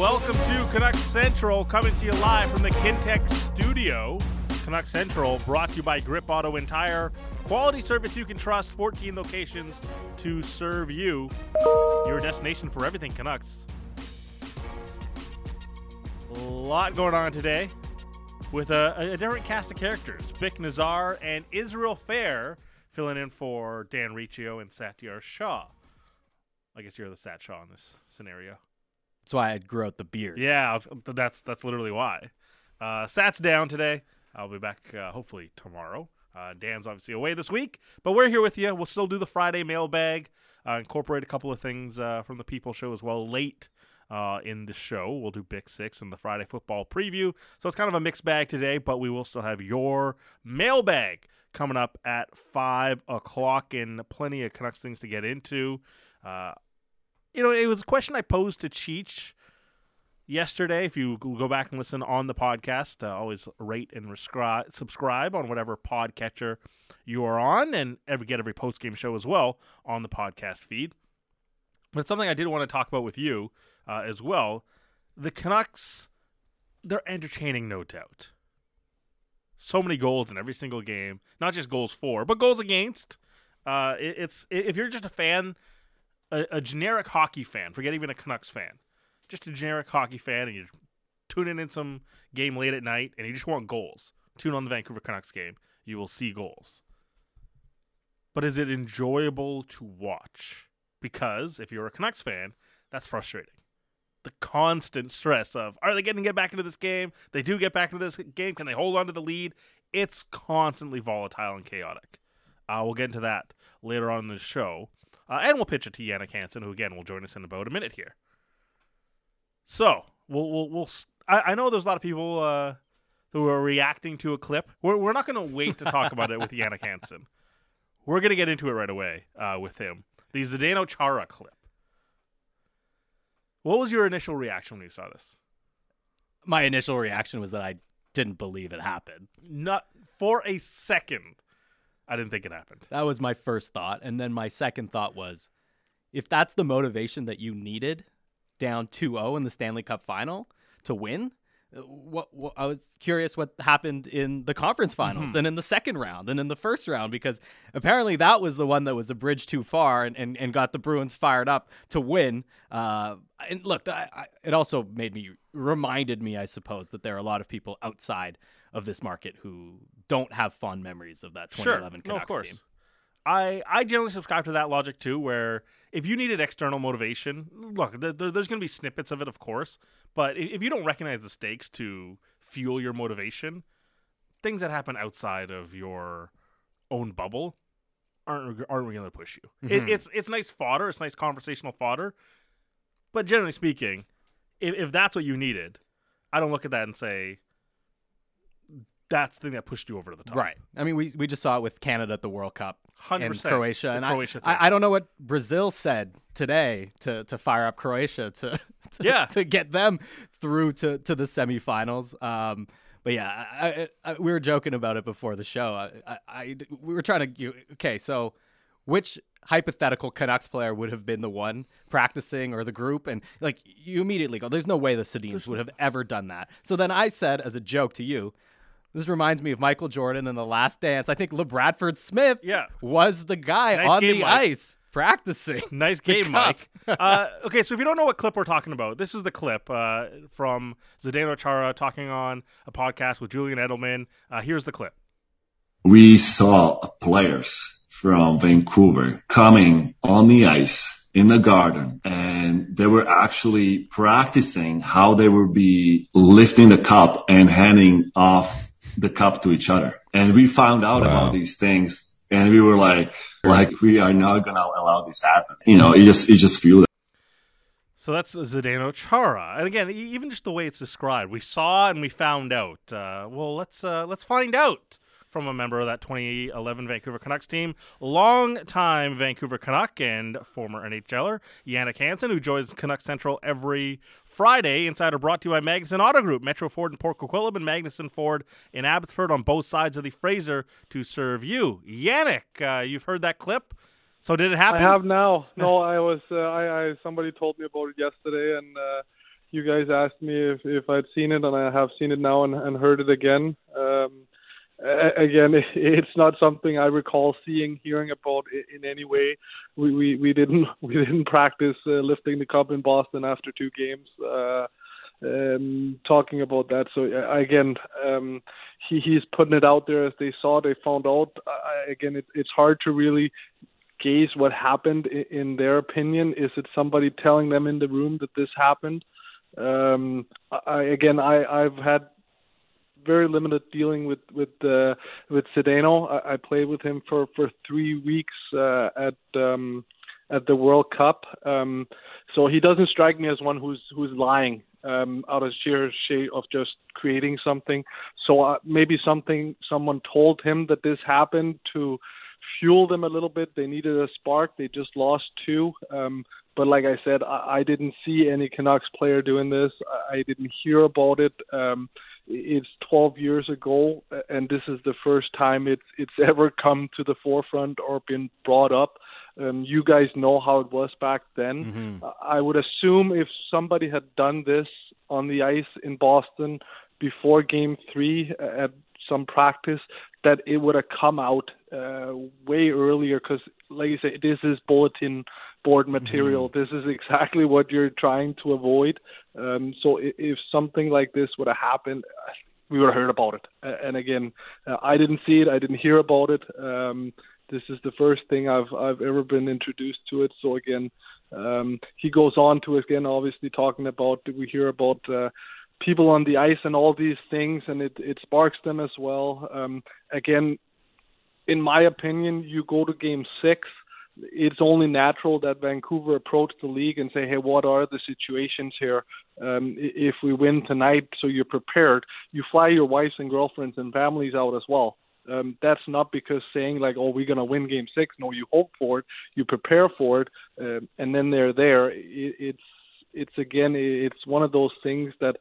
Welcome to Canucks Central, coming to you live from the Kintec studio. Canucks Central brought to you by Grip Auto and Tire. Quality service you can trust, 14 locations to serve you. Your destination for everything Canucks. A lot going on today with a, a different cast of characters. Vic Nazar and Israel Fehr filling in for Dan Riccio and Satiar Shah. I guess you're the Sat Shah in this scenario. That's why I grew out the beard. Yeah, was, that's that's literally why. Uh, Sat's down today. I'll be back uh, hopefully tomorrow. Uh, Dan's obviously away this week, but we're here with you. We'll still do the Friday mailbag, uh, incorporate a couple of things uh, from the People Show as well late uh, in the show. We'll do Big Six and the Friday football preview. So it's kind of a mixed bag today, but we will still have your mailbag coming up at 5 o'clock and plenty of Canucks things to get into. Uh, you know, it was a question I posed to Cheech yesterday. If you go back and listen on the podcast, uh, always rate and rescri- subscribe on whatever podcatcher you are on, and every get every post game show as well on the podcast feed. But something I did want to talk about with you uh, as well. The Canucks, they're entertaining, no doubt. So many goals in every single game, not just goals for, but goals against. Uh, it, it's if you're just a fan, a, a generic hockey fan, forget even a Canucks fan, just a generic hockey fan, and you're tuning in some game late at night, and you just want goals. Tune on the Vancouver Canucks game, you will see goals. But is it enjoyable to watch? Because if you're a Canucks fan, that's frustrating. The constant stress of are they going to get back into this game? They do get back into this game. Can they hold on to the lead? It's constantly volatile and chaotic. Uh, we'll get into that later on in the show. Uh, and we'll pitch it to Yannick Hansen, who again will join us in about a minute here. So we'll we'll, we'll I, I know there's a lot of people uh, who are reacting to a clip. We're we're not going to wait to talk about it with Yannick Hansen. We're going to get into it right away uh, with him. The Zdeno Chara clip. What was your initial reaction when you saw this? My initial reaction was that I didn't believe it happened. Not for a second. I didn't think it happened. That was my first thought. And then my second thought was if that's the motivation that you needed down 2 0 in the Stanley Cup final to win, what, what, I was curious what happened in the conference finals mm-hmm. and in the second round and in the first round because apparently that was the one that was a bridge too far and, and, and got the Bruins fired up to win. Uh, and look, I, I, it also made me reminded me, I suppose, that there are a lot of people outside of this market who don't have fond memories of that 2011 sure. Canucks no, team. I I generally subscribe to that logic too, where if you needed external motivation, look, there, there's going to be snippets of it, of course, but if you don't recognize the stakes to fuel your motivation, things that happen outside of your own bubble aren't aren't going to push you. Mm-hmm. It, it's it's nice fodder, it's nice conversational fodder, but generally speaking, if, if that's what you needed, I don't look at that and say that's the thing that pushed you over to the top. Right. I mean, we, we just saw it with Canada at the World Cup 100%, and Croatia. And Croatia I, I, I, don't know what Brazil said today to, to fire up Croatia to, to, yeah. to get them through to, to the semifinals. Um, but yeah, I, I, we were joking about it before the show. I, we were trying to okay, so which hypothetical Canucks player would have been the one practicing or the group? And like you immediately go, "There's no way the Sedins would have ever done that." So then I said, as a joke to you, this reminds me of Michael Jordan in The Last Dance. I think LaBradford Smith yeah. was the guy nice on game, the Mike. ice practicing. Nice game, Mike. uh, okay, so if you don't know what clip we're talking about, this is the clip uh, from Zdeno Chara talking on a podcast with Julian Edelman. Uh, here's the clip. We saw players from Vancouver coming on the ice in the garden and they were actually practicing how they would be lifting the cup and handing off the cup to each other. And we found out wow. about these things and we were like, like, we are not going to allow this happen. You know, it just, it just fueled so that's Zdeno Chara, and again, even just the way it's described, we saw and we found out. Uh, well, let's uh, let's find out from a member of that 2011 Vancouver Canucks team, long-time Vancouver Canuck and former NHLer Yannick Hansen, who joins Canuck Central every Friday. Insider brought to you by Magnuson Auto Group, Metro Ford in Port Coquitlam, and Magnuson Ford in Abbotsford on both sides of the Fraser to serve you. Yannick, uh, you've heard that clip. So did it happen? I have now. No, I was. Uh, I, I somebody told me about it yesterday, and uh, you guys asked me if if I'd seen it, and I have seen it now and, and heard it again. Um, again, it's not something I recall seeing, hearing about in any way. We we, we didn't we didn't practice uh, lifting the cup in Boston after two games. Uh, um, talking about that. So uh, again, um, he he's putting it out there as they saw, they found out. Uh, again, it, it's hard to really gauge what happened in, in their opinion. Is it somebody telling them in the room that this happened? Um, I, again, I I've had very limited dealing with with uh, with Zdeno. I, I played with him for for three weeks uh, at um, at the World Cup. Um, so he doesn't strike me as one who's who's lying um, out of sheer shade of just creating something. So uh, maybe something someone told him that this happened to fuel them a little bit. They needed a spark. They just lost two. Um, but like I said, I, I didn't see any Canucks player doing this. I, I didn't hear about it. Um, it's 12 years ago, and this is the first time it's it's ever come to the forefront or been brought up. Um, you guys know how it was back then. Mm-hmm. I would assume if somebody had done this on the ice in Boston before Game Three at some practice, that it would have come out uh, way earlier. Because, like you say, this is bulletin board material. Mm-hmm. This is exactly what you're trying to avoid. Um, so, if, something like this would have happened, we would have heard about it. And again, uh, I didn't see it. I didn't hear about it. Um, this is the first thing I've I've ever been introduced to it. So again, um, he goes on to again obviously talking about we hear about uh, people on the ice and all these things, and it it sparks them as well. Um, again, in my opinion, you go to Game Six. It's only natural that Vancouver approach the league and say, "Hey, what are the situations here? Um, if we win tonight, so you're prepared. You fly your wives and girlfriends and families out as well um, that's not because saying like, "Oh, we're gonna win Game Six. No, you hope for it, you prepare for it, uh, and then they're there. It, it's it's again, it's one of those things that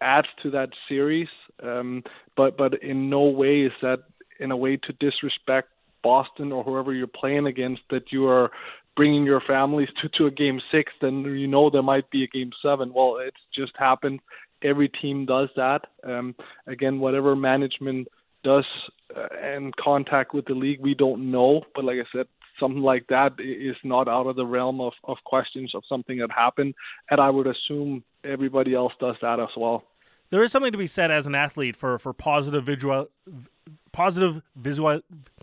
adds to that series, um, but but in no way is that in a way to disrespect Boston or whoever you're playing against that you are bringing your families to to a game six. Then you know there might be a game seven. Well, it's just happened. Every team does that. Um, again, whatever management does uh, and contact with the league, we don't know. But like I said, something like that is not out of the realm of, of questions of something that happened. And I would assume everybody else does that as well. There is something to be said as an athlete for, for positive visual, positive visual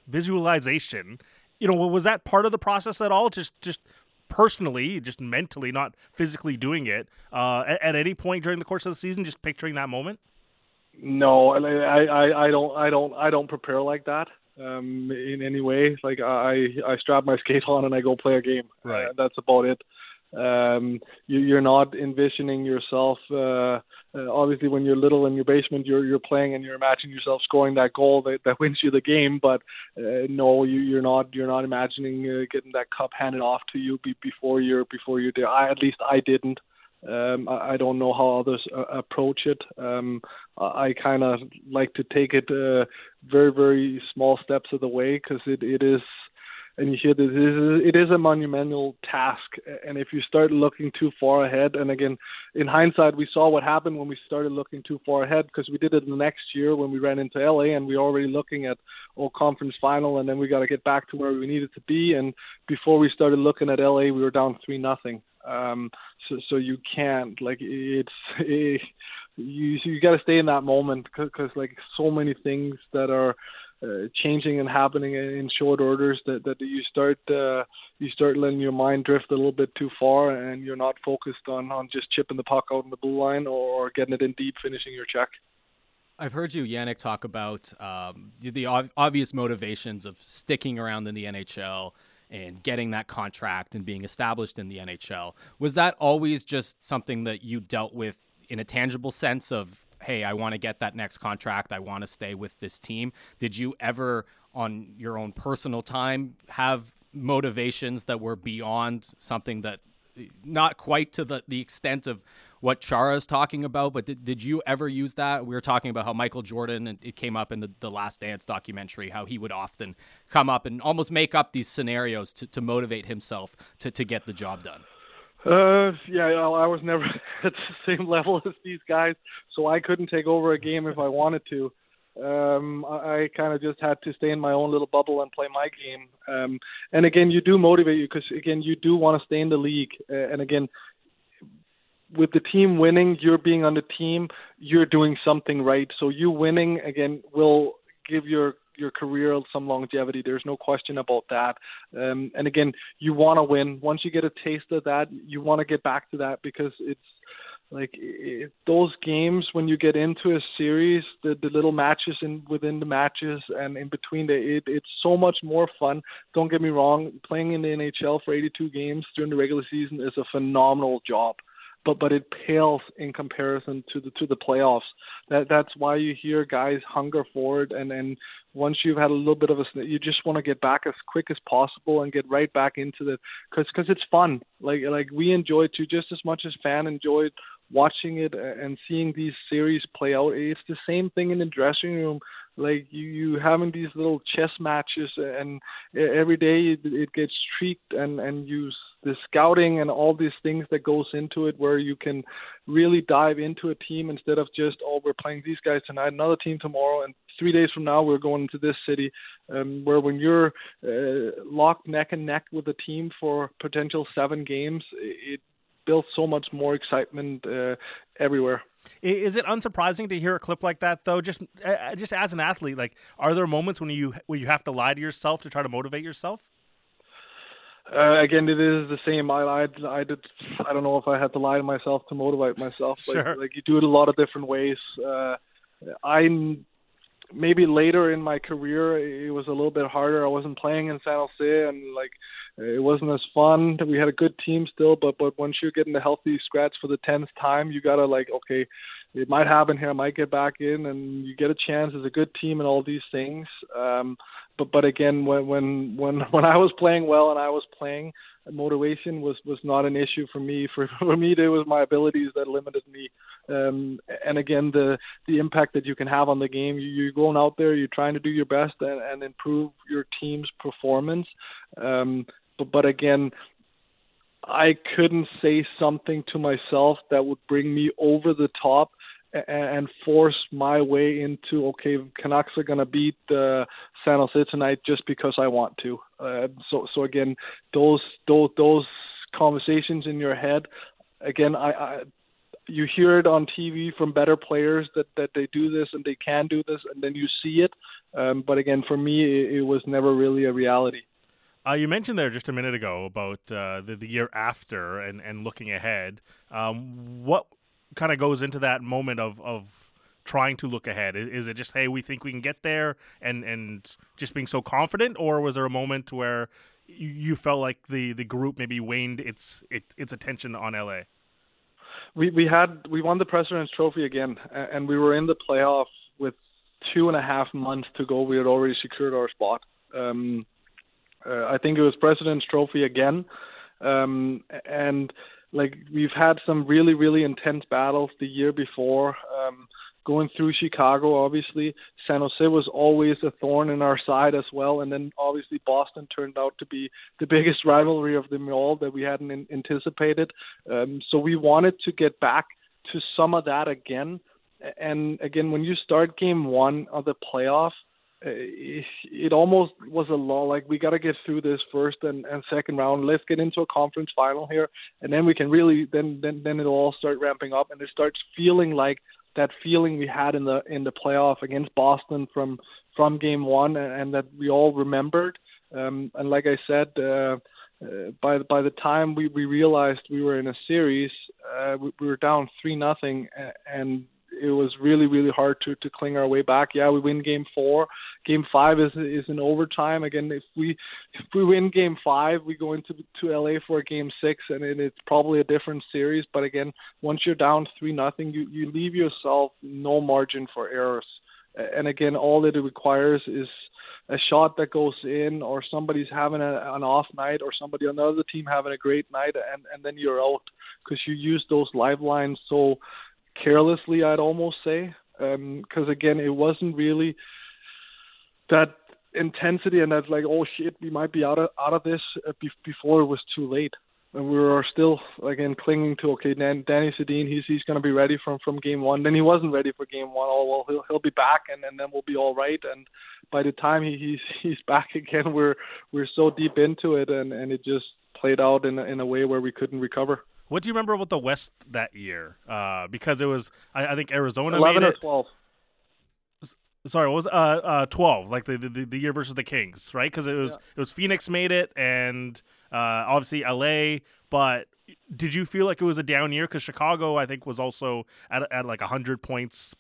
visualization. You know, was that part of the process at all? Just just personally, just mentally, not physically doing it uh, at, at any point during the course of the season, just picturing that moment. No, I, I, I don't, I don't, I don't prepare like that um, in any way. Like I, I strap my skate on and I go play a game. Right. Uh, that's about it. Um, you, you're not envisioning yourself. Uh, uh, obviously, when you're little in your basement, you're you're playing and you're imagining yourself scoring that goal that, that wins you the game. But uh, no, you, you're not. You're not imagining uh, getting that cup handed off to you be, before you're before you're there. I at least I didn't. Um, I, I don't know how others uh, approach it. Um, I, I kind of like to take it uh, very, very small steps of the way because it, it is, and you hear this, it is, a monumental task. And if you start looking too far ahead, and again, in hindsight, we saw what happened when we started looking too far ahead because we did it the next year when we ran into LA and we were already looking at all conference final, and then we got to get back to where we needed to be. And before we started looking at LA, we were down three nothing. Um, so so you can't like it's it, you you got to stay in that moment because like so many things that are uh, changing and happening in short orders that that you start uh, you start letting your mind drift a little bit too far and you're not focused on on just chipping the puck out in the blue line or getting it in deep finishing your check. I've heard you, Yannick, talk about um, the obvious motivations of sticking around in the NHL and getting that contract and being established in the NHL. Was that always just something that you dealt with in a tangible sense of, hey, I want to get that next contract, I want to stay with this team? Did you ever, on your own personal time, have motivations that were beyond something that not quite to the, the extent of what Chara is talking about, but did, did you ever use that? We were talking about how Michael Jordan, and it came up in the, the Last Dance documentary, how he would often come up and almost make up these scenarios to, to motivate himself to, to get the job done. Uh, yeah, I was never at the same level as these guys, so I couldn't take over a game if I wanted to. Um, I, I kind of just had to stay in my own little bubble and play my game. Um, and again, you do motivate you because again, you do want to stay in the league. Uh, and again, with the team winning, you're being on the team, you're doing something right. So you winning again will give your your career some longevity. There's no question about that. Um, and again, you want to win. Once you get a taste of that, you want to get back to that because it's like it, those games when you get into a series, the the little matches in within the matches and in between the it, it's so much more fun. Don't get me wrong, playing in the NHL for 82 games during the regular season is a phenomenal job but but it pales in comparison to the to the playoffs. That that's why you hear guys hunger for it, and and once you've had a little bit of a, you just want to get back as quick as possible and get right back into the, because because it's fun. Like like we enjoy it too, just as much as fan enjoyed watching it and seeing these series play out. It's the same thing in the dressing room. Like you, you having these little chess matches, and every day it, gets tweaked, and and you the scouting and all these things that goes into it where you can really dive into a team instead of just oh we're playing these guys tonight another team tomorrow and three days from now we're going to this city um, where when you're uh, locked neck and neck with a team for potential seven games it builds so much more excitement uh, everywhere is it unsurprising to hear a clip like that though just uh, just as an athlete like are there moments when you when you have to lie to yourself to try to motivate yourself uh, again, it is the same. I, I, I did. I don't know if I had to lie to myself to motivate myself. Like, sure. like you do it a lot of different ways. Uh, I maybe later in my career it was a little bit harder. I wasn't playing in San Jose, and like it wasn't as fun. We had a good team still, but but once you're getting the healthy scratch for the tenth time, you gotta like okay, it might happen here. I might get back in, and you get a chance as a good team and all these things. Um, but but again, when when when when I was playing well and I was playing, motivation was was not an issue for me. For for me, it was my abilities that limited me. Um, and again, the the impact that you can have on the game. You, you're going out there, you're trying to do your best and, and improve your team's performance. Um, but but again, I couldn't say something to myself that would bring me over the top and force my way into okay, Canucks are going to beat uh, San Jose tonight just because I want to. Uh, so so again, those those those conversations in your head, again, I, I you hear it on TV from better players that that they do this and they can do this, and then you see it. Um, but again, for me, it, it was never really a reality. Uh, you mentioned there just a minute ago about uh, the, the year after and, and looking ahead. Um, what kind of goes into that moment of of trying to look ahead? Is it just hey, we think we can get there, and and just being so confident, or was there a moment where you felt like the the group maybe waned its it, its attention on LA? We we had we won the President's Trophy again, and we were in the playoff with two and a half months to go. We had already secured our spot. Um, uh, I think it was President's Trophy again, um, and like we've had some really really intense battles the year before. Um, going through Chicago, obviously San Jose was always a thorn in our side as well, and then obviously Boston turned out to be the biggest rivalry of them all that we hadn't in- anticipated. Um, so we wanted to get back to some of that again. And again, when you start Game One of the playoff, uh, it almost was a law like we got to get through this first and, and second round let's get into a conference final here and then we can really then then then it'll all start ramping up and it starts feeling like that feeling we had in the in the playoff against Boston from from game one and, and that we all remembered. Um and like I said uh uh, by by the time we, we realized we were in a series, uh, we, we were down three nothing, and it was really really hard to to cling our way back. Yeah, we win game four. Game five is is in overtime. Again, if we if we win game five, we go into to LA for game six, and it, it's probably a different series. But again, once you're down three nothing, you you leave yourself no margin for errors. And again, all that it requires is a shot that goes in, or somebody's having a, an off night, or somebody on the other team having a great night, and and then you're out because you use those lifelines so carelessly, I'd almost say, because um, again, it wasn't really that intensity and that like, oh shit, we might be out of out of this uh, before it was too late. and we were still again clinging to okay, Dan, Danny Sedin, he's he's going to be ready from from game one. Then he wasn't ready for game one. Oh well, he'll he'll be back, and, and then we'll be all right. And by the time he, he's he's back again, we're we're so deep into it, and and it just played out in a, in a way where we couldn't recover. What do you remember about the West that year? Uh, because it was, I, I think Arizona eleven made or it. twelve. Sorry, what was uh uh twelve? Like the the, the year versus the Kings, right? Because it was Yeah. it was Phoenix made it, and uh, obviously LA. But did you feel like it was a down year? Because Chicago, I think, was also at at like hundred points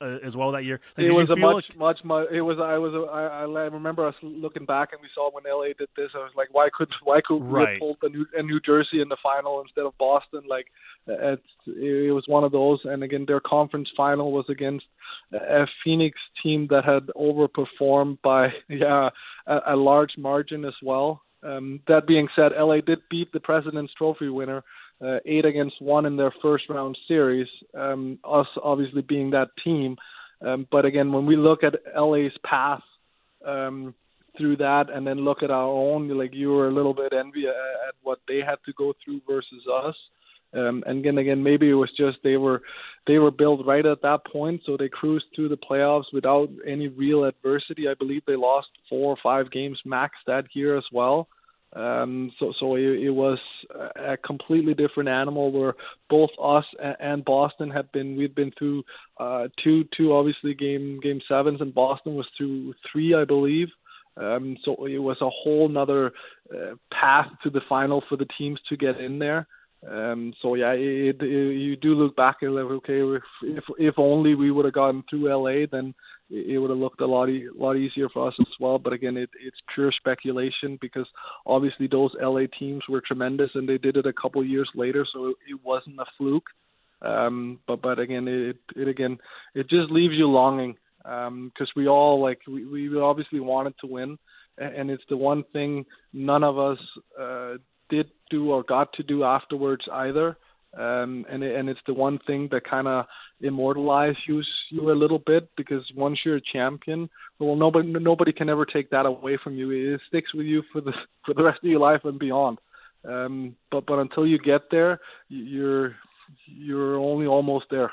uh, as well that year. Like, it was a much, like much, much. It was. I was. A, I, I remember us looking back and we saw when LA did this. I was like, why could why could we Right. have pulled the New, and New Jersey in the final instead of Boston? Like, it's it was one of those. And again, their conference final was against a Phoenix team that had overperformed by yeah a, a large margin as well. Um, that being said, LA did beat the President's Trophy winner uh, eight against one in their first round series. Um, us obviously being that team, um, but again, when we look at LA's path um, through that, and then look at our own, like you were a little bit envy at, at what they had to go through versus us. Um, and again, again, maybe it was just they were they were built right at that point, so they cruised through the playoffs without any real adversity. I believe they lost four or five games max that year as well. Um, so so it, it was a completely different animal where both us and Boston have been we've been through uh, two two obviously game game sevens and Boston was through three I believe. Um, so it was a whole nother uh, path to the final for the teams to get in there. Um, so yeah, it, it, you do look back and like, okay, if, if only we would have gotten through LA, then it would have looked a lot e- lot easier for us as well. But again, it, it's pure speculation because obviously those LA teams were tremendous and they did it a couple years later, so it, it wasn't a fluke. Um, but but again, it it again it just leaves you longing because we all like we we obviously wanted to win, and it's the one thing none of us uh, did do or got to do afterwards either. Um, and and it's the one thing that kind of immortalizes you you a little bit because once you're a champion, well nobody nobody can ever take that away from you. It sticks with you for the for the rest of your life and beyond. Um, but but until you get there, you're you're only almost there.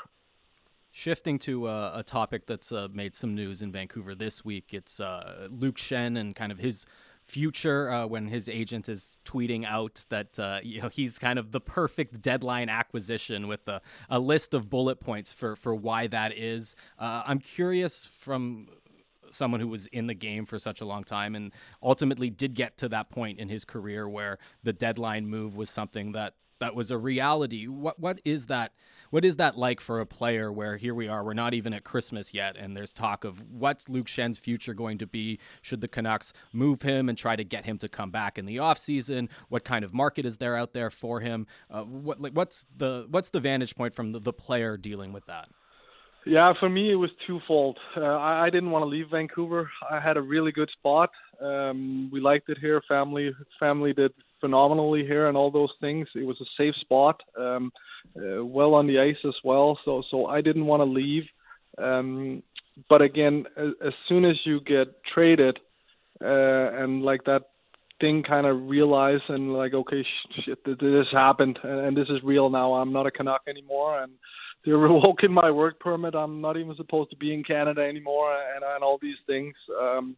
Shifting to uh, a topic that's uh, made some news in Vancouver this week, it's uh, Luke Schenn and kind of his future uh, when his agent is tweeting out that uh, you know he's kind of the perfect deadline acquisition with a, a list of bullet points for for why that is. Uh, I'm curious from someone who was in the game for such a long time and ultimately did get to that point in his career where the deadline move was something that that was a reality. What what is that? What is that like for a player where here we are, we're not even at Christmas yet, and there's talk of what's Luke Schenn's future going to be? Should the Canucks move him and try to get him to come back in the offseason? What kind of market is there out there for him? Uh, what like what's the what's the vantage point from the, the player dealing with that? Yeah, for me it was twofold. Uh, I, I didn't want to leave Vancouver. I had a really good spot. Um, we liked it here. Family family did phenomenally here, and all those things. It was a safe spot, um, uh, well on the ice as well. So so I didn't want to leave. Um, but again, as, as soon as you get traded, uh, and like that thing kind of realize and like okay sh- shit th- this happened and, and this is real now i'm not a canuck anymore and they're revoking my work permit i'm not even supposed to be in canada anymore and, and all these things um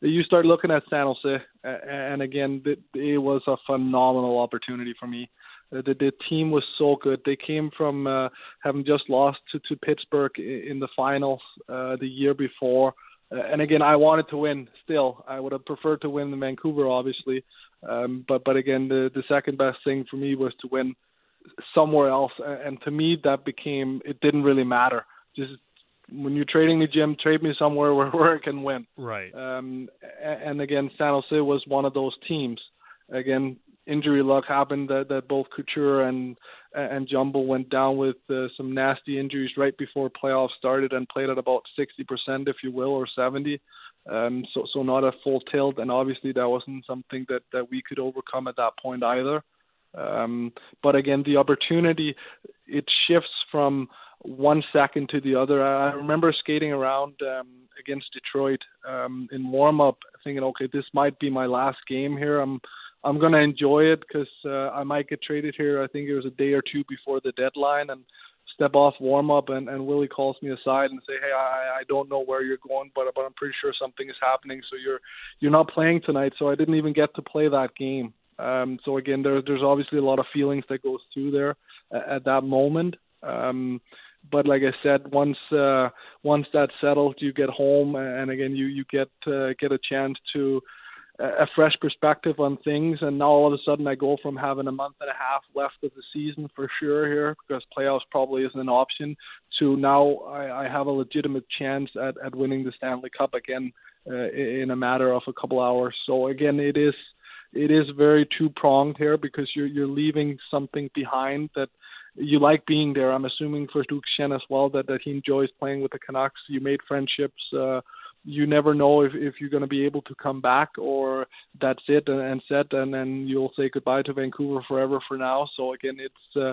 you start looking at san jose and again it, was a phenomenal opportunity for me Uh, the, the team was so good. They came from uh, having just lost to, to Pittsburgh in the finals uh, the year before. Uh, and again, I wanted to win. Still, I would have preferred to win in Vancouver, obviously. Um, but but again, the the second best thing for me was to win somewhere else. And to me, that became it didn't really matter. Just when you're trading the gym, trade me somewhere where, where I can win. right? Um, and again, San Jose was one of those teams. Again, injury luck happened that, that both Couture and and Jumbo went down with uh, some nasty injuries right before playoffs started and played at about 60%, if you will, or 70. Um, so so not a full tilt, and obviously that wasn't something that that we could overcome at that point either. Um, but again, the opportunity it shifts from one second to the other. I remember skating around um, against Detroit um, in warm up, thinking, okay, this might be my last game here. I'm I'm gonna enjoy it because uh, I might get traded here. I think it was a day or two before the deadline, and step off warm up, and, and Willie calls me aside and say, "Hey, I, I don't know where you're going, but but I'm pretty sure something is happening. So you're you're not playing tonight." So I didn't even get to play that game. Um, so again, there, there's obviously a lot of feelings that goes through there at, at that moment. Um, but like I said, once uh, once that's settled, you get home, and again, you you get uh, get a chance to a fresh perspective on things. And now all of a sudden, I go from having a month and a half left of the season for sure here, because playoffs probably isn't an option, to now I, I have a legitimate chance at, at winning the Stanley Cup again uh, in a matter of a couple hours. So again, it is it is very two pronged here because you're you're leaving something behind that you like being there. I'm assuming for Luke Schenn as well that that he enjoys playing with the Canucks. You made friendships. Uh, you never know if, if you're going to be able to come back or that's it and, and set and then you'll say goodbye to Vancouver forever for now. So again, it's uh,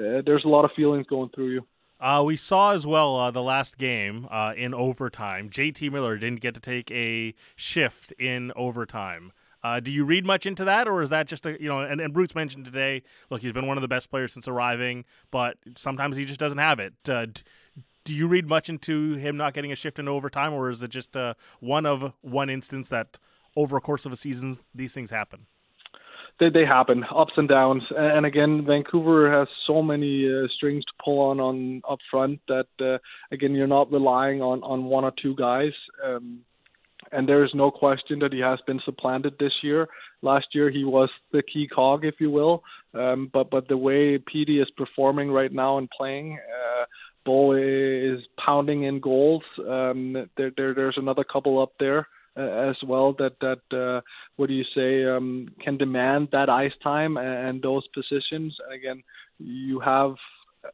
uh, there's a lot of feelings going through you. Uh, we saw as well uh, the last game uh, in overtime. JT Miller didn't get to take a shift in overtime. Uh, do you read much into that, or is that just a you know? And, and Bruce mentioned today, look, he's been one of the best players since arriving, but sometimes he just doesn't have it. Uh, do you read much into him not getting a shift in overtime, or is it just uh, one of one instance that over a course of a season these things happen? They happen, ups and downs, and again, Vancouver has so many uh, strings to pull on on up front that uh, again you're not relying on on one or two guys. Um, and there is no question that he has been supplanted this year. Last year he was the key cog, if you will. Um, but but the way Petey is performing right now and playing, uh, Bo is pounding in goals. Um, there, there, there's another couple up there uh, as well that that uh, what do you say um, can demand that ice time and, and those positions. And again, you have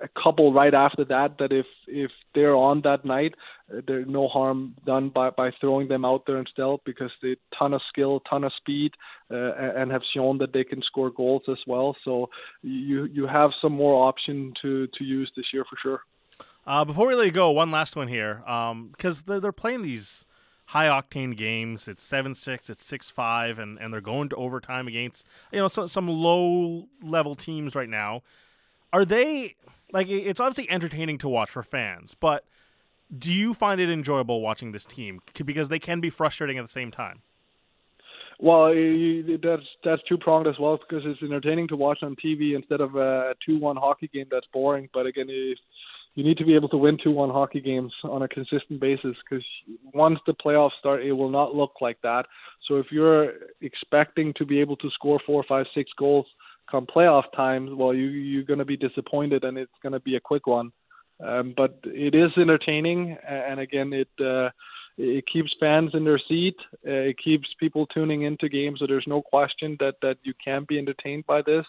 a couple right after that that if if they're on that night, uh, there's no harm done by by throwing them out there instead because they ton of skill, ton of speed, uh, and have shown that they can score goals as well. So you you have some more option to to use this year for sure. Uh, before we let you go, one last one here, because um, they're, they're playing these high octane games. It's seven six, it's six five, and and they're going to overtime against you know some some low level teams right now. Are they like it's obviously entertaining to watch for fans, but do you find it enjoyable watching this team because they can be frustrating at the same time? Well, that's that's two pronged as well because it's entertaining to watch on TV instead of a two one hockey game that's boring. But again, you need to be able to win two one hockey games on a consistent basis because once the playoffs start it will not look like that so if you're expecting to be able to score four five six goals come playoff times well you you're going to be disappointed and it's going to be a quick one um, but it is entertaining and again it uh, it keeps fans in their seat. Uh, it keeps people tuning into games. So there's no question that that you can be entertained by this.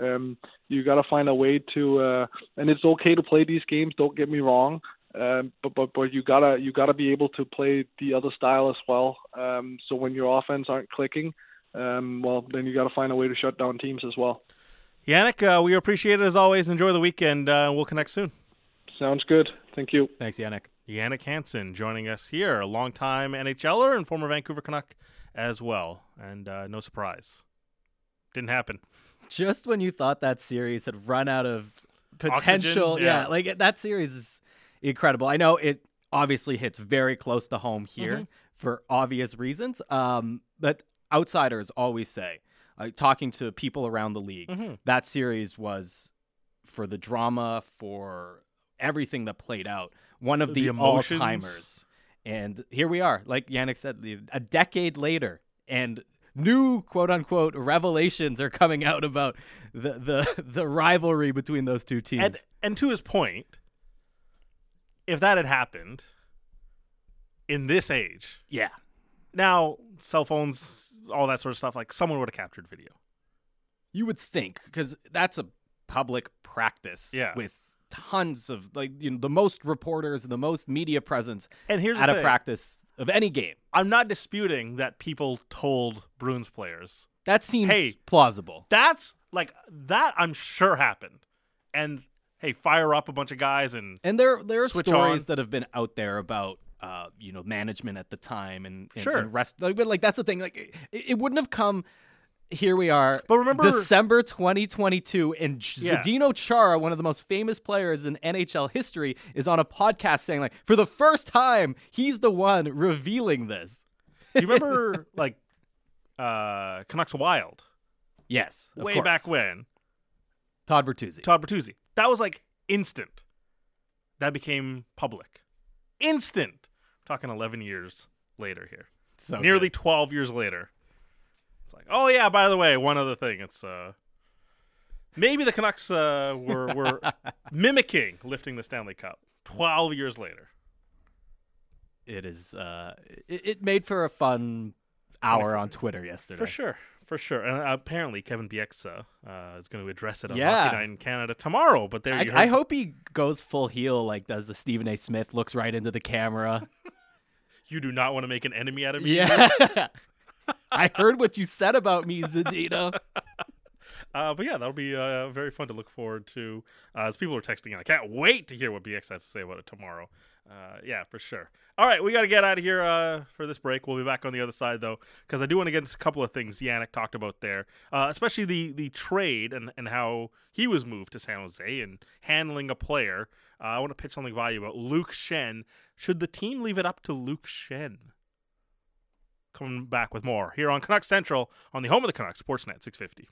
Um, you got to find a way to, uh, and it's okay to play these games. Don't get me wrong, um, but but but you gotta you gotta be able to play the other style as well. Um, so when your offense aren't clicking, um, well then you got to find a way to shut down teams as well. Yannick, uh, we appreciate it as always. Enjoy the weekend. Uh, we'll connect soon. Sounds good. Thank you. Thanks, Yannick. Yannick Hansen joining us here, a longtime NHLer and former Vancouver Canuck as well. And uh, no surprise, didn't happen just when you thought that series had run out of potential, yeah. yeah. like that series is incredible. I know it obviously hits very close to home here mm-hmm. for obvious reasons. Um, but outsiders always say, uh, talking to people around the league, mm-hmm. that series was for the drama, for everything that played out, one of the, the all timers. And here we are, like Yannick said, a decade later, and new quote unquote revelations are coming out about the the, the rivalry between those two teams. And, and to his point, if that had happened in this age, yeah. Now cell phones, all that sort of stuff, like someone would have captured video. You would think because that's a public practice. Yeah. With tons of like you know the most reporters and the most media presence and here's at a thing. practice of any game. I'm not disputing that people told Bruins players. That seems hey, plausible. That's like that I'm sure happened. And hey, fire up a bunch of guys and And there there are stories on. that have been out there about uh, you know, management at the time and, and sure. and rest like, but like that's the thing. Like it, it wouldn't have come here we are. But remember- December 2022, and Yeah. Zdeno Chara, one of the most famous players in NHL history, is on a podcast saying, like, for the first time, he's the one revealing this. Do you remember like uh Canucks Wild Yes, of way course. back when? Todd Bertuzzi. Todd Bertuzzi. That was like instant. That became public. Instant. Talking 11 years later here. So Nearly good. 12 years later. It's like, oh yeah, by the way, one other thing. It's uh maybe the Canucks uh were were mimicking lifting the Stanley Cup 12 years later. it is. Uh, it, it made for a fun hour on Twitter yesterday. For sure. For sure. And apparently Kevin Bieksa uh, is going to address it on Yeah. Hockey Night in Canada tomorrow, but there I, I hope he goes full heel, like does the Stephen A. Smith, looks right into the camera. You do not want to make an enemy out of me. yeah. I heard what you said about me, Zdeno. Uh, but yeah, that'll be uh, very fun to look forward to. Uh, as people are texting I can't wait to hear what BX has to say about it tomorrow. Uh, yeah, for sure. All right, we got to get out of here uh, for this break. We'll be back on the other side though, because I do want to get into a couple of things Yannick talked about there, uh, especially the the trade and and how he was moved to San Jose and handling a player. Uh, I want to pitch something by you about Luke Schenn. Should the team leave it up to Luke Schenn? Coming back with more here on Canucks Central on the home of the Canucks, Sportsnet 650.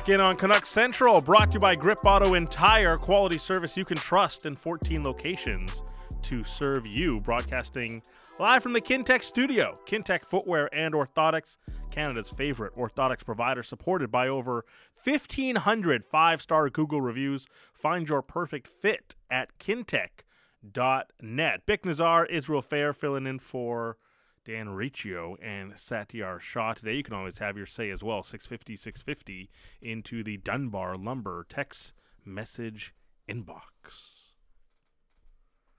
Back in on Canucks Central, brought to you by Grip Auto and Tire, quality service you can trust in 14 locations to serve you. Broadcasting live from the Kintec studio. Kintec Footwear and Orthotics, Canada's favorite orthotics provider, supported by over 1,500 five star Google reviews. Find your perfect fit at kintec.net. Vic Nazar, Israel Fehr filling in for Dan Riccio and Satiar Shah today. You can always have your say as well. 650 650 into the Dunbar Lumber text message inbox.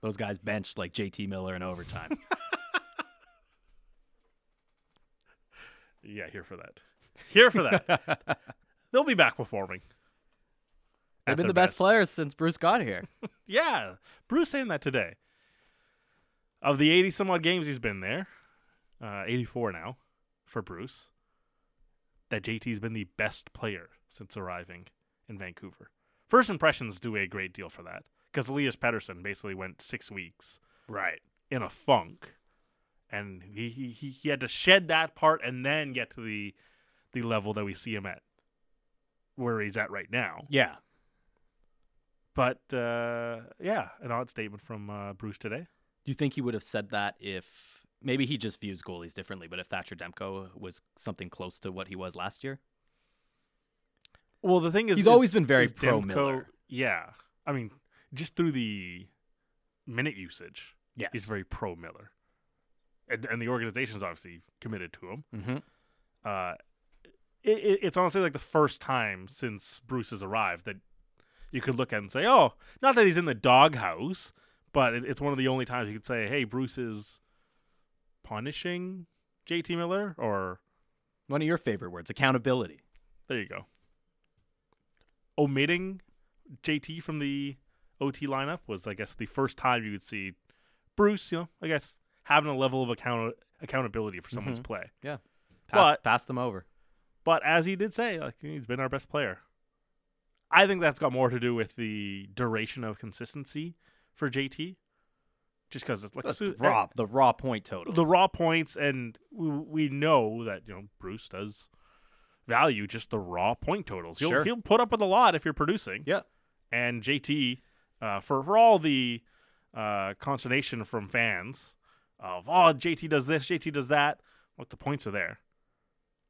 Those guys benched like JT Miller in overtime. Yeah, here for that. Here for that. They'll be back performing. They've been the best best. players since Bruce got here. Yeah, Bruce saying that today. Of the 80 some odd games he's been there, uh, 84 now for Bruce, that JT's been the best player since arriving in Vancouver. First impressions do a great deal for that because Elias Pettersson basically went six weeks right. in a funk, and he, he he he had to shed that part and then get to the the level that we see him at, where he's at right now. Yeah. But uh, yeah, an odd statement from uh, Bruce today. Do you think he would have said that if maybe he just views goalies differently, but if Thatcher Demko was something close to what he was last year? Well, the thing is, He's is- always been very pro Demko- Miller. Yeah, I mean, just through the minute usage, Yes. he's very pro Miller, and and the organization's obviously committed to him. mm-hmm. Uh, it, it, it's honestly like the first time since Bruce has arrived that you could look at and say, oh, not that he's in the doghouse, but it, it's one of the only times you could say, hey, Bruce is punishing JT Miller, or One of your favorite words, accountability. there you go. Omitting JT from the OT lineup was, I guess, the first time you would see Bruce, you know, I guess, having a level of account- accountability for someone's Mhm. play. Pass, But- pass them over. But as he did say, like he's been our best player. I think that's got more to do with the duration of consistency for JT. Just because it's like That's the raw, the raw point totals. the raw points, and we, we know that you know Bruce does value just the raw point totals. He'll Sure. he'll put up with a lot if you're producing. Yeah. And JT, uh, for for all the uh, consternation from fans of oh JT does this, JT does that, What the points are there.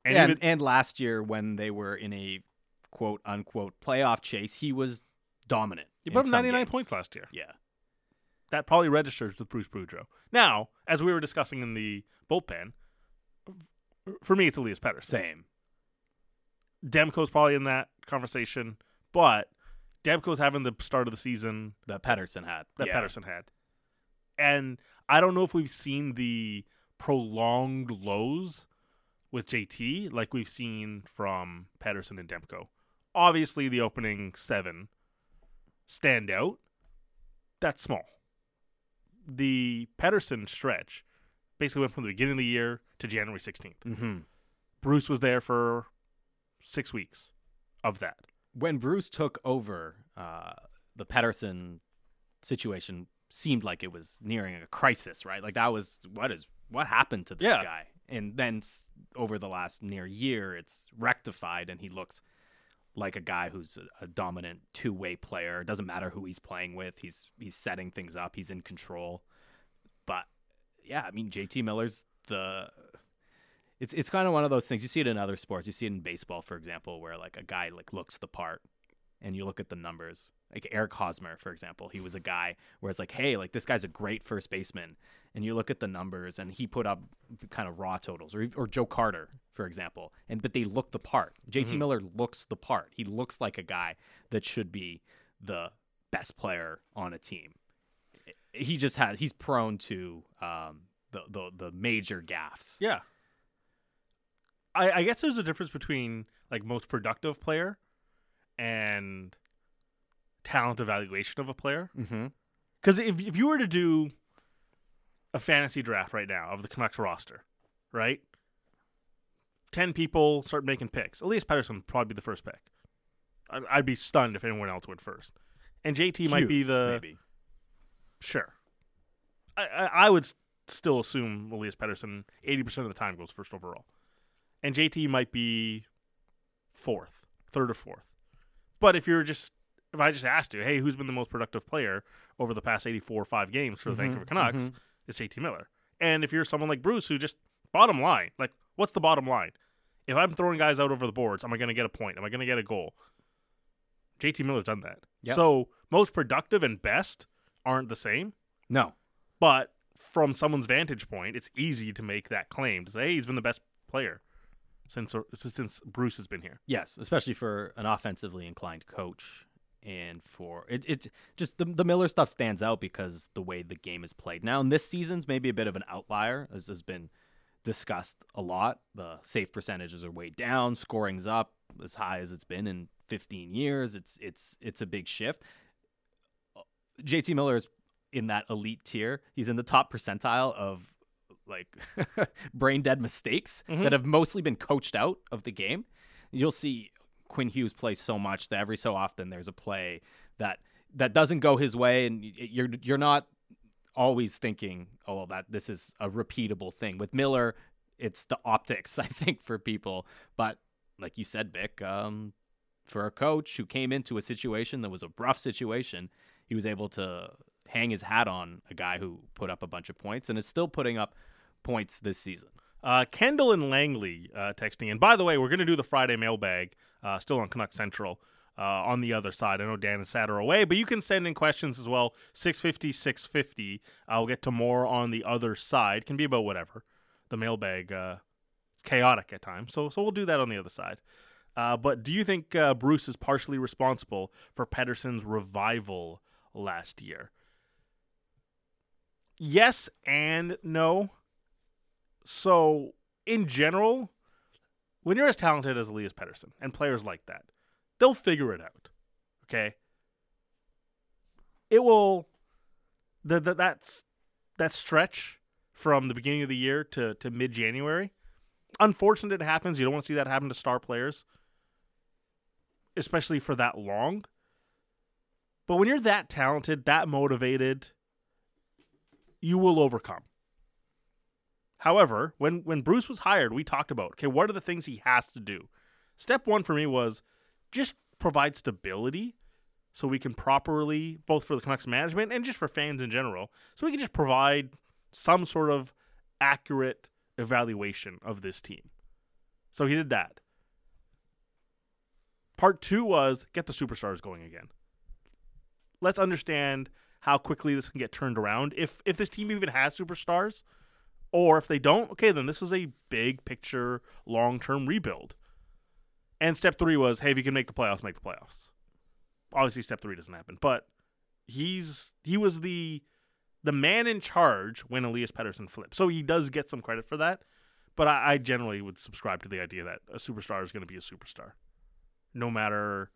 And yeah, even- and, and last year when they were in a quote unquote playoff chase, he was dominant. He in put up 99 games. points last year. Yeah. That probably registers with Bruce Boudreau. Now, as we were discussing in the bullpen, for me, it's Elias Pettersson. Same. Demko's probably in that conversation, but Demko's having the start of the season That Pedersen had. that yeah. Pedersen had. And I don't know if we've seen the prolonged lows with JT like we've seen from Pedersen and Demko. Obviously, the opening seven stand out. That's small. The Pettersson stretch basically went from the beginning of the year to January 16th. Mm-hmm. Bruce was there for six weeks of that. When Bruce took over, uh, the Pettersson situation seemed like it was nearing a crisis, right? Like that was what is what happened to this Yeah. guy, and then over the last near year, it's rectified, and he looks like a guy who's a, a dominant two way player. It doesn't matter who he's playing with; he's he's setting things up, he's in control. But yeah, I mean, JT Miller's the. It's it's kind of one of those things. You see it in other sports. You see it in baseball, for example, where like a guy like looks the part, and you look at the numbers. Like Eric Hosmer, for example, he was a guy where it's like, hey, like this guy's a great first baseman, and you look at the numbers, and he put up kind of raw totals, or or Joe Carter, for example, and but they look the part. JT Miller looks the part. He looks like a guy that should be the best player on a team. He just has he's prone to um, the the the major gaffes. Yeah. I, I guess there's a difference between like most productive player and talent evaluation of a player. Mm-hmm. Because if if you were to do a fantasy draft right now of the Canucks roster, right? Ten people start making picks. Elias Pettersson would probably be the first pick. I'd, I'd be stunned if anyone else went first. And JT might be the maybe. Sure. I, I, I would still assume Elias Pettersson 80% of the time goes first overall. And JT might be fourth, third or fourth. But if you're just, if I just asked you, hey, who's been the most productive player over the past 84 or 5 games for the Mhm, Vancouver Canucks, mhm. It's JT Miller. And if you're someone like Bruce who just, bottom line, like, what's the bottom line? If I'm throwing guys out over the boards, am I going to get a point? Am I going to get a goal? JT Miller's done that. Yep. So most productive and best aren't the same. No. But from someone's vantage point, it's easy to make that claim to say, "Hey, he's been the best player since since Bruce has been here." Yes, especially for an offensively inclined coach, and for it, it's just the the Miller stuff stands out because the way the game is played now. And this season's maybe a bit of an outlier, as has been discussed a lot. The safe percentages are way down, scoring's up as high as it's been in 15 years. It's it's it's a big shift. JT Miller is in that elite tier. He's in the top percentile of like brain dead mistakes Mhm. that have mostly been coached out of the game. You'll see Quinn Hughes plays so much that every so often there's a play that that doesn't go his way, and you're you're not always thinking, oh, that this is a repeatable thing. With Miller, it's the optics, I think, for people. But like you said, Vic, um, for a coach who came into a situation that was a rough situation, he was able to hang his hat on a guy who put up a bunch of points and is still putting up points this season. Uh, Kendall and Langley uh, texting. And by the way, we're going to do the Friday mailbag uh, still on Canuck Central uh, on the other side. I know Dan and Sat are away, but you can send in questions as well. 650, 650. I'll get to more on the other side. Can be about whatever. The mailbag uh, chaotic at times, so so we'll do that on the other side. Uh, but do you think uh, Bruce is partially responsible for Pettersson's revival last year? Yes and no. So, in general, when you're as talented as Elias Pettersson and players like that, they'll figure it out. Okay? It will the, the that's that stretch from the beginning of the year to, to mid January. Unfortunate it happens. You don't want to see that happen to star players, especially for that long. But when you're that talented, that motivated, you will overcome. However, when when Bruce was hired, we talked about okay, what are the things he has to do? Step one for me was just provide stability so we can properly, both for the Canucks management and just for fans in general, so we can just provide some sort of accurate evaluation of this team. So he did that. Part two was get the superstars going again. Let's understand how quickly this can get turned around. If if this team even has superstars, or if they don't, okay, then this is a big picture, long term rebuild. And step three was, hey, if you can make the playoffs, make the playoffs. Obviously, step three doesn't happen, but he's he was the the man in charge when Elias Pettersson flipped, so he does get some credit for that. But I, I generally would subscribe to the idea that a superstar is going to be a superstar, no matter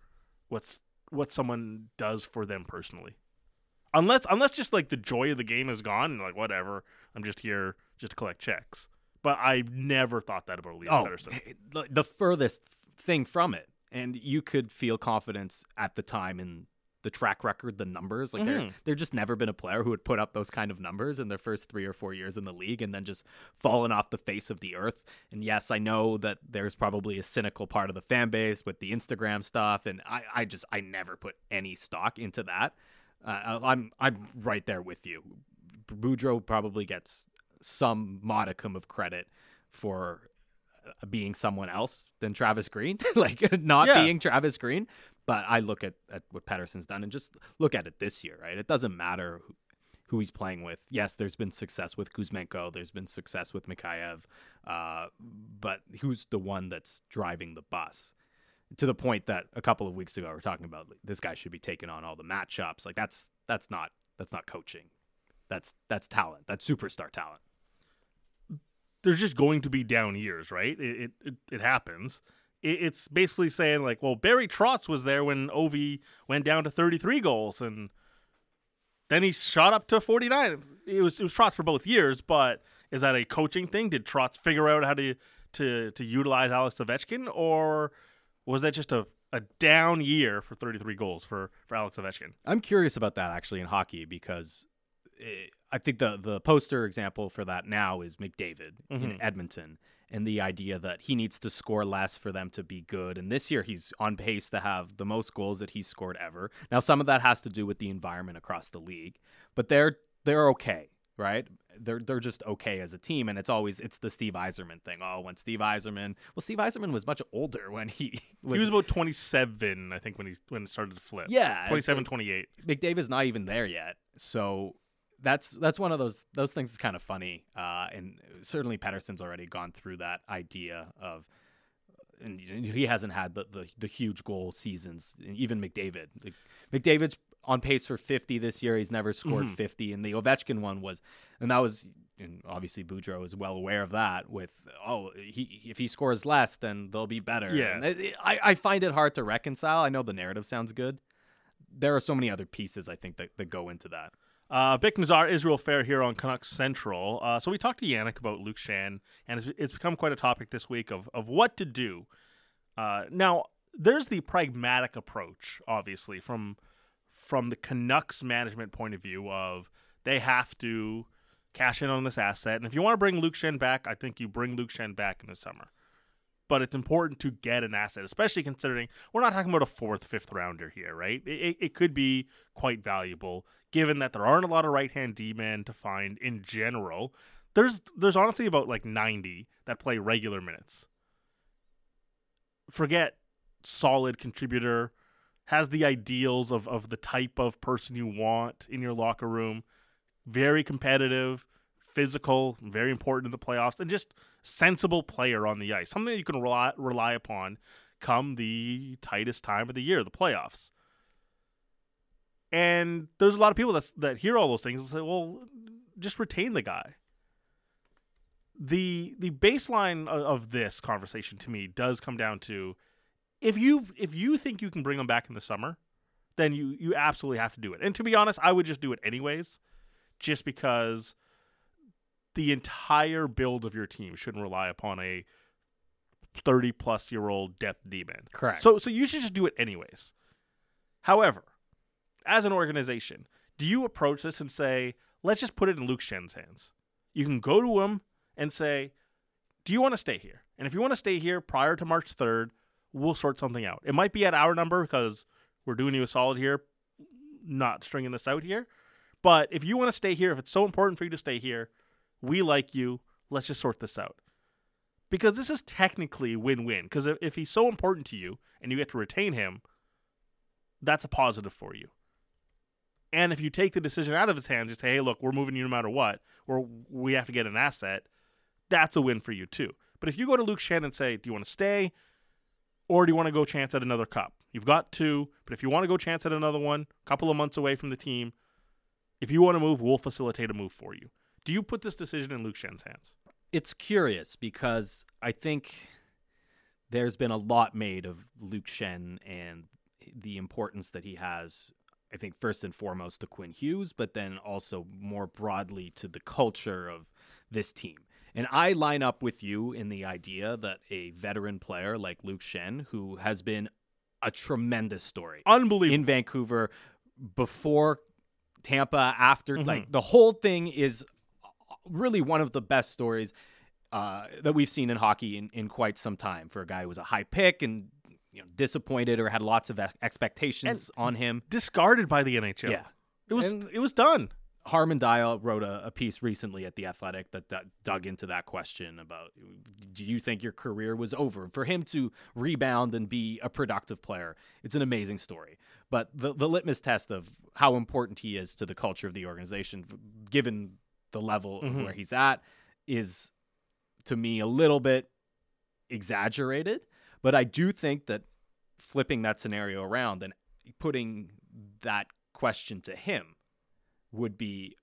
what's what someone does for them personally. Unless unless just like the joy of the game is gone like whatever, I'm just here just to collect checks. But I never thought that about Elias Oh, Pettersson. the- the furthest thing from it, and you could feel confidence at the time in the track record, the numbers. Like there, Mhm. there just never been a player who would put up those kind of numbers in their first three or four years in the league, and then just fallen off the face of the earth. And yes, I know that there's probably a cynical part of the fan base with the Instagram stuff, and I, I just, I never put any stock into that. Uh, I'm, I'm right there with you. Boudreau probably gets some modicum of credit for uh, being someone else than Travis Green, like not Yeah. being Travis Green. But I look at, at what Pettersson's done and just look at it this year, right? It doesn't matter who, who he's playing with. Yes, there's been success with Kuzmenko, there's been success with Mikheyev, uh, but who's the one that's driving the bus? To the point that a couple of weeks ago we are talking about like, this guy should be taking on all the matchups. Like that's that's not that's not coaching. That's that's talent. That's superstar talent. There's just going to be down years, right? It it, it, happens. It, it's basically saying like, well, Barry Trotz was there when Ovi went down to 33 goals, and then he shot up to 49. It was it was Trotz for both years, but is that a coaching thing? Did Trotz figure out how to to to utilize Alex Ovechkin, or was that just a a down year for 33 goals for for Alex Ovechkin? I'm curious about that actually in hockey because I think the the poster example for that now is McDavid in Mhm. Edmonton and the idea that he needs to score less for them to be good. And this year he's on pace to have the most goals that he's scored ever. Now some of that has to do with the environment across the league, but they're they're okay, right? They're they're just okay as a team, and it's always it's the Steve Yzerman thing. Oh, when Steve Yzerman, well, Steve Yzerman was much older when he was, he was about 27, I think, when he when it started to flip. yeah, it's 27, like- 28. McDavid's not even there yet. So that's that's one of those those things is kind of funny. Uh, and certainly Pettersson's already gone through that idea of and he hasn't had the, the, the huge goal seasons. Even McDavid, like, McDavid's on pace for 50 this year. He's never scored Mhm. 50, and the Ovechkin one was, and that was, and obviously Boudreau is well aware of that. With oh, he if he scores less, then they'll be better. Yeah. And I, I I find it hard to reconcile. I know the narrative sounds good. There are so many other pieces I think that, that go into that. Uh, Vic Nazar, Israel Fehr here on Canucks Central. Uh, so we talked to Jannik about Luke Schenn, and it's, it's become quite a topic this week of, of what to do. Uh, now, there's the pragmatic approach, obviously, from from the Canucks management point of view of they have to cash in on this asset. And if you want to bring Luke Schenn back, I think you bring Luke Schenn back in the summer. But it's important to get an asset, especially considering we're not talking about a fourth, fifth rounder here, right? It, it, it could be quite valuable, given that there aren't a lot of right hand D men to find in general. There's there's honestly about like 90 that play regular minutes. Forget solid contributor, has the ideals of, of the type of person you want in your locker room, very competitive, physical, very important in the playoffs, and just sensible player on the ice. Something that you can rely, rely upon come the tightest time of the year, the playoffs. And there's a lot of people that that hear all those things and say, "Well, just retain the guy." The the baseline of, of this conversation to me does come down to if you if you think you can bring him back in the summer, then you you absolutely have to do it. And to be honest, I would just do it anyways, just because the entire build of your team shouldn't rely upon a 30 plus year old depth demon. Correct. So so you should just do it anyways. However, as an organization, do you approach this and say, let's just put it in Luke Schenn's hands? You can go to him and say, do you want to stay here? And if you want to stay here prior to March 3rd, we'll sort something out. It might be at our number because we're doing you a solid here, not stringing this out here. But if you want to stay here, if it's so important for you to stay here, we like you. Let's just sort this out. because this is technically win-win. Because if, if he's so important to you and you get to retain him, that's a positive for you. And if you take the decision out of his hands, you say, "Hey, look, we're moving you no matter what, or we have to get an asset," that's a win for you too. But if you go to Luke Schenn and say, "Do you want to stay, or do you want to go chance at another cup?" You've got two, but if you want to go chance at another one, a couple of months away from the team, if you want to move, we'll facilitate a move for you. Do you put this decision in Luke Schenn's hands? It's curious because I think there's been a lot made of Luke Schenn and the importance that he has. I think first and foremost to Quinn Hughes, but then also more broadly to the culture of this team. And I line up with you in the idea that a veteran player like Luke Schenn, who has been a tremendous story Unbelievable. in Vancouver before Tampa, after Mhm. like the whole thing is really one of the best stories uh, that we've seen in hockey in, in quite some time for a guy who was a high pick and you know disappointed or had lots of ex- expectations on him. Discarded by the NHL. Yeah. It was And- it was done. Harman Dayal wrote a, a piece recently at The Athletic that, that dug into that question about do you think your career was over? For him to rebound and be a productive player, it's an amazing story. But the, the litmus test of how important he is to the culture of the organization, given the level of Mhm. where he's at, is to me a little bit exaggerated. But I do think that flipping that scenario around and putting that question to him would be,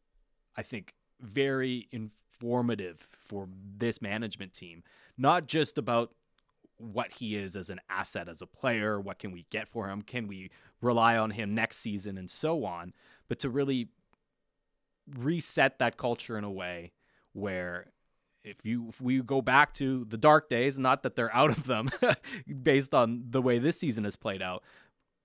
I think, very informative for this management team. Not just about what he is as an asset as a player, what can we get for him, can we rely on him next season, and so on, but to really reset that culture in a way where if you if we go back to the dark days, not that they're out of them based on the way this season has played out,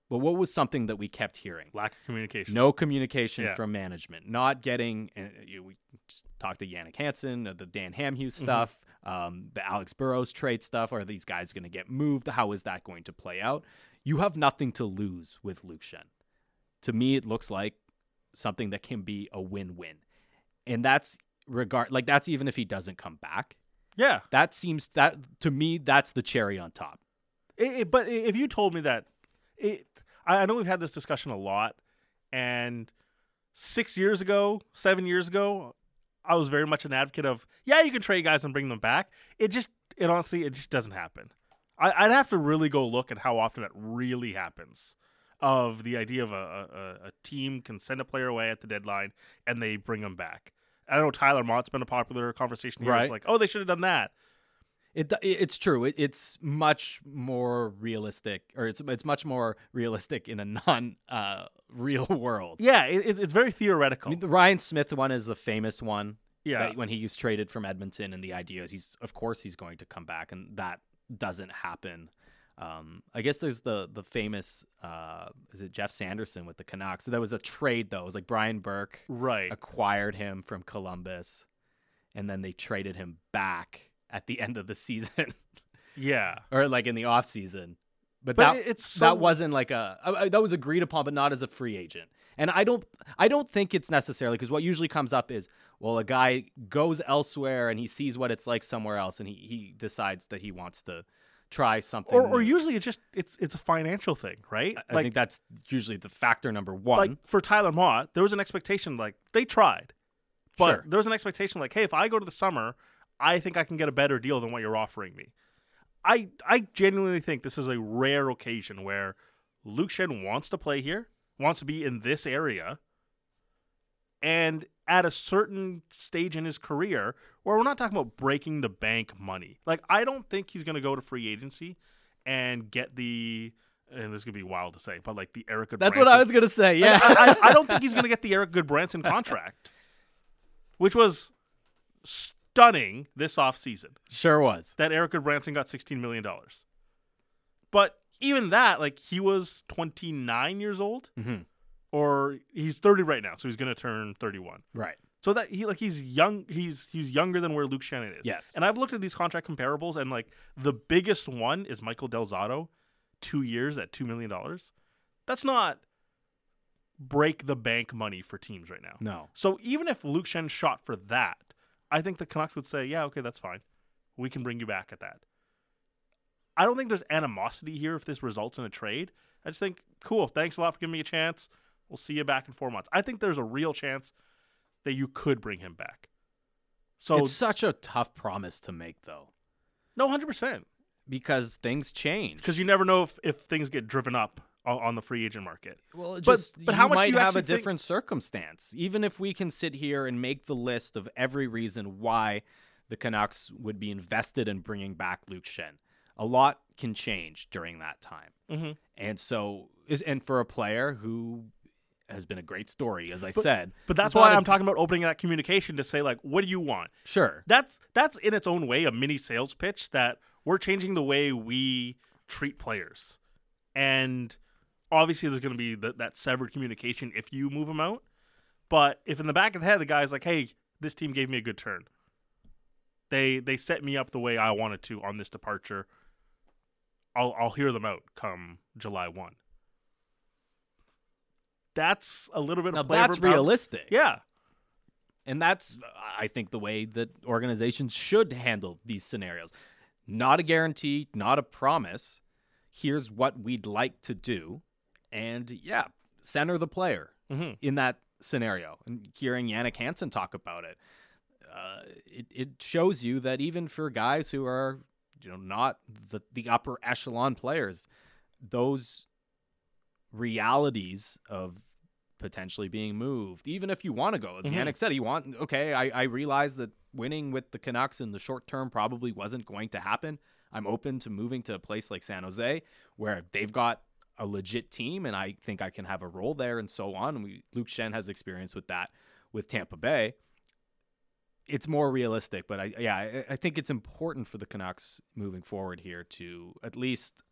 but what was something that we kept hearing? Lack of communication. No communication Yeah. from management. Not getting. Uh, you, we just talked to Jannik Hansen, uh, the Dan Hamhuis Mm-hmm. stuff, um, the Alex Burrows trade stuff. Are these guys going to get moved? How is that going to play out? You have nothing to lose with Luke Schenn. To me, it looks like something that can be a win-win, and that's regard like that's even if he doesn't come back. Yeah. That seems that to me that's the cherry on top. It, it- but if you told me that, it, I I know we've had this discussion a lot, and six years ago, seven years ago, I was very much an advocate of yeah, you can trade guys and bring them back. It just, it honestly, it just doesn't happen. I, I'd have to really go look at how often that really happens. Of the idea of a, a, a team can send a player away at the deadline and they bring them back. I know Tyler Motte's been a popular conversation here. It's Right. Like, oh, they should have done that. It it's true. It, it's much more realistic, or it's it's much more realistic in a non uh, real world. Yeah, it, it's- it's very I theoretical. mean, the Ryan Smyth one is the famous one. yeah, when he was traded from Edmonton, and the idea is he's of course he's going to come back, and that doesn't happen. Um, I guess there's the the famous uh, is it Jeff Sanderson with the Canucks? So that was a trade though. It was like Brian Burke right. acquired him from Columbus, and then they traded him back at the end of the season. Yeah, or like in the off season. But, but that it's so, that wasn't like a uh, that was agreed upon, but not as a free agent. And I don't I don't think it's necessarily because what usually comes up is well a guy goes elsewhere and he sees what it's like somewhere else and he he decides that he wants to try something. or, or usually it's just it's it's a financial thing, right? I like think that's usually the factor number one. like for Tyler Motte, there was an expectation like they tried, but Sure. there was an expectation like, hey, if I go to the summer, I think I can get a better deal than what you're offering me. I I genuinely think this is a rare occasion where Luke Schenn wants to play here, wants to be in this area, and at a certain stage in his career where we're not talking about breaking the bank money. Like I don't think he's going to go to free agency and get the and this could be wild to say, but like the Eric. that's what I was gonna say. Yeah, I, I, I don't think he's going to get the Erik Gudbranson contract, which was stunning this offseason. sure was. That Erik Gudbranson got $16 million. But even that, like, he was 29 years old, Mhm. Or he's 30 right now, so he's going to turn 31. Right. So that he like he's young he's he's younger than where Luke Shannon is. Yes. And I've looked at these contract comparables and like the biggest one is Michael Del Zotto, two years at two million dollars. That's not break the bank money for teams right now. No. So even if Luke Schenn shot for that, I think the Canucks would say, Yeah, okay, that's fine. we can bring you back at that. I don't think there's animosity here if this results in a trade. I just think, cool, thanks a lot for giving me a chance. We'll see you back in four months. I think there's a real chance that you could bring him back. So it's such a tough promise to make, though, no, hundred percent, because things change. because you never know if, if things get driven up on, the free agent market. Well, But- just but you how much do might you have a think- different circumstance. Even if we can sit here and make the list of every reason why the Canucks would be invested in bringing back Luke Schenn, a lot can change during that time. Mhm. And so, is and for a player who has been a great story, as I said, But that's why I'm talking about opening that communication to say like, what do you want? Sure, That's that's in its own way a mini sales pitch that we're changing the way we treat players, and obviously there's going to be th- that severed communication if you move them out. But if in the back of the head the guy's like, "Hey, this team gave me a good turn. They they set me up the way I wanted to on this departure. I'll I'll hear them out come July one." That's a little bit now of flavor. that's realistic. Yeah, And that's, I think, the way that organizations should handle these scenarios. Not a guarantee, not a promise. Here's what we'd like to do. And yeah, center the player Mhm. in that scenario. And hearing Jannik Hansen talk about it, uh, it, it shows you that even for guys who are, you know, not the, the upper echelon players, those realities of potentially being moved, even if you want to go. As Mhm. Jannik said, he want okay. I, I realize that winning with the Canucks in the short term probably wasn't going to happen. I'm open to moving to a place like San Jose where they've got a legit team and I think I can have a role there and so on. And we Luke Schenn has experience with that with Tampa Bay. It's more realistic, but I yeah, I, I think it's important for the Canucks moving forward here to at least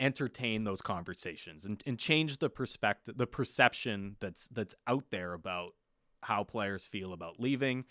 entertain those conversations and, and change the perspective the perception that's that's out there about how players feel about leaving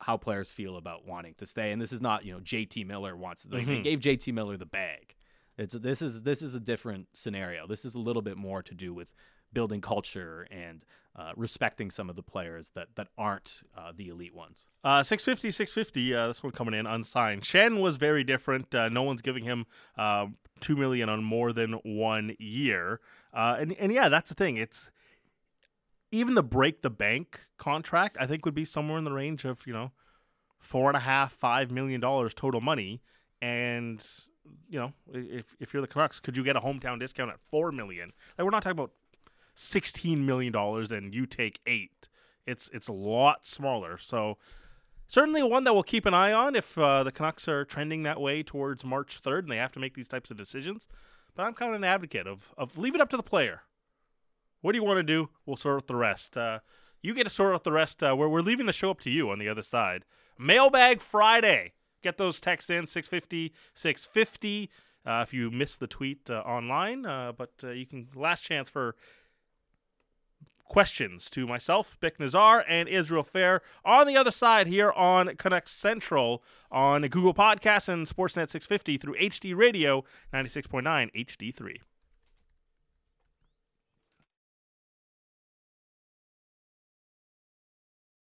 how players feel about wanting to stay. And this is not you know JT Miller wants like, they mm-hmm. gave JT Miller the bag. It's this is this is a different scenario. This is a little bit more to do with building culture and uh, respecting some of the players that that aren't uh, the elite ones Uh, 650, 650. Uh, this one coming in unsigned. Schenn was very different. Uh, no one's giving him uh, two million on more than one year. Uh, and and yeah, that's the thing. It's even the break the bank contract. I think would be somewhere in the range of you know four and a half, five million dollars total money. And you know, if if you're the Canucks, could you get a hometown discount at four million? Like we're not talking about sixteen million dollars and you take eight. It's it's a lot smaller. So certainly one that we'll keep an eye on if uh, the Canucks are trending that way towards March 3rd and they have to make these types of decisions. But I'm kind of an advocate of, of leave it up to the player. What do you want to do? We'll sort out the rest. Uh, you get to sort out the rest. Uh, we're, we're leaving the show up to you on the other side. Mailbag Friday. Get those texts in 650 650 uh, if you missed the tweet uh, online. Uh, but uh, you can, last chance for questions to myself, Vic Nazar, and Israel Fehr on the other side here on Canucks Central on Google Podcasts and Sportsnet 650 through HD Radio 96.9 HD3.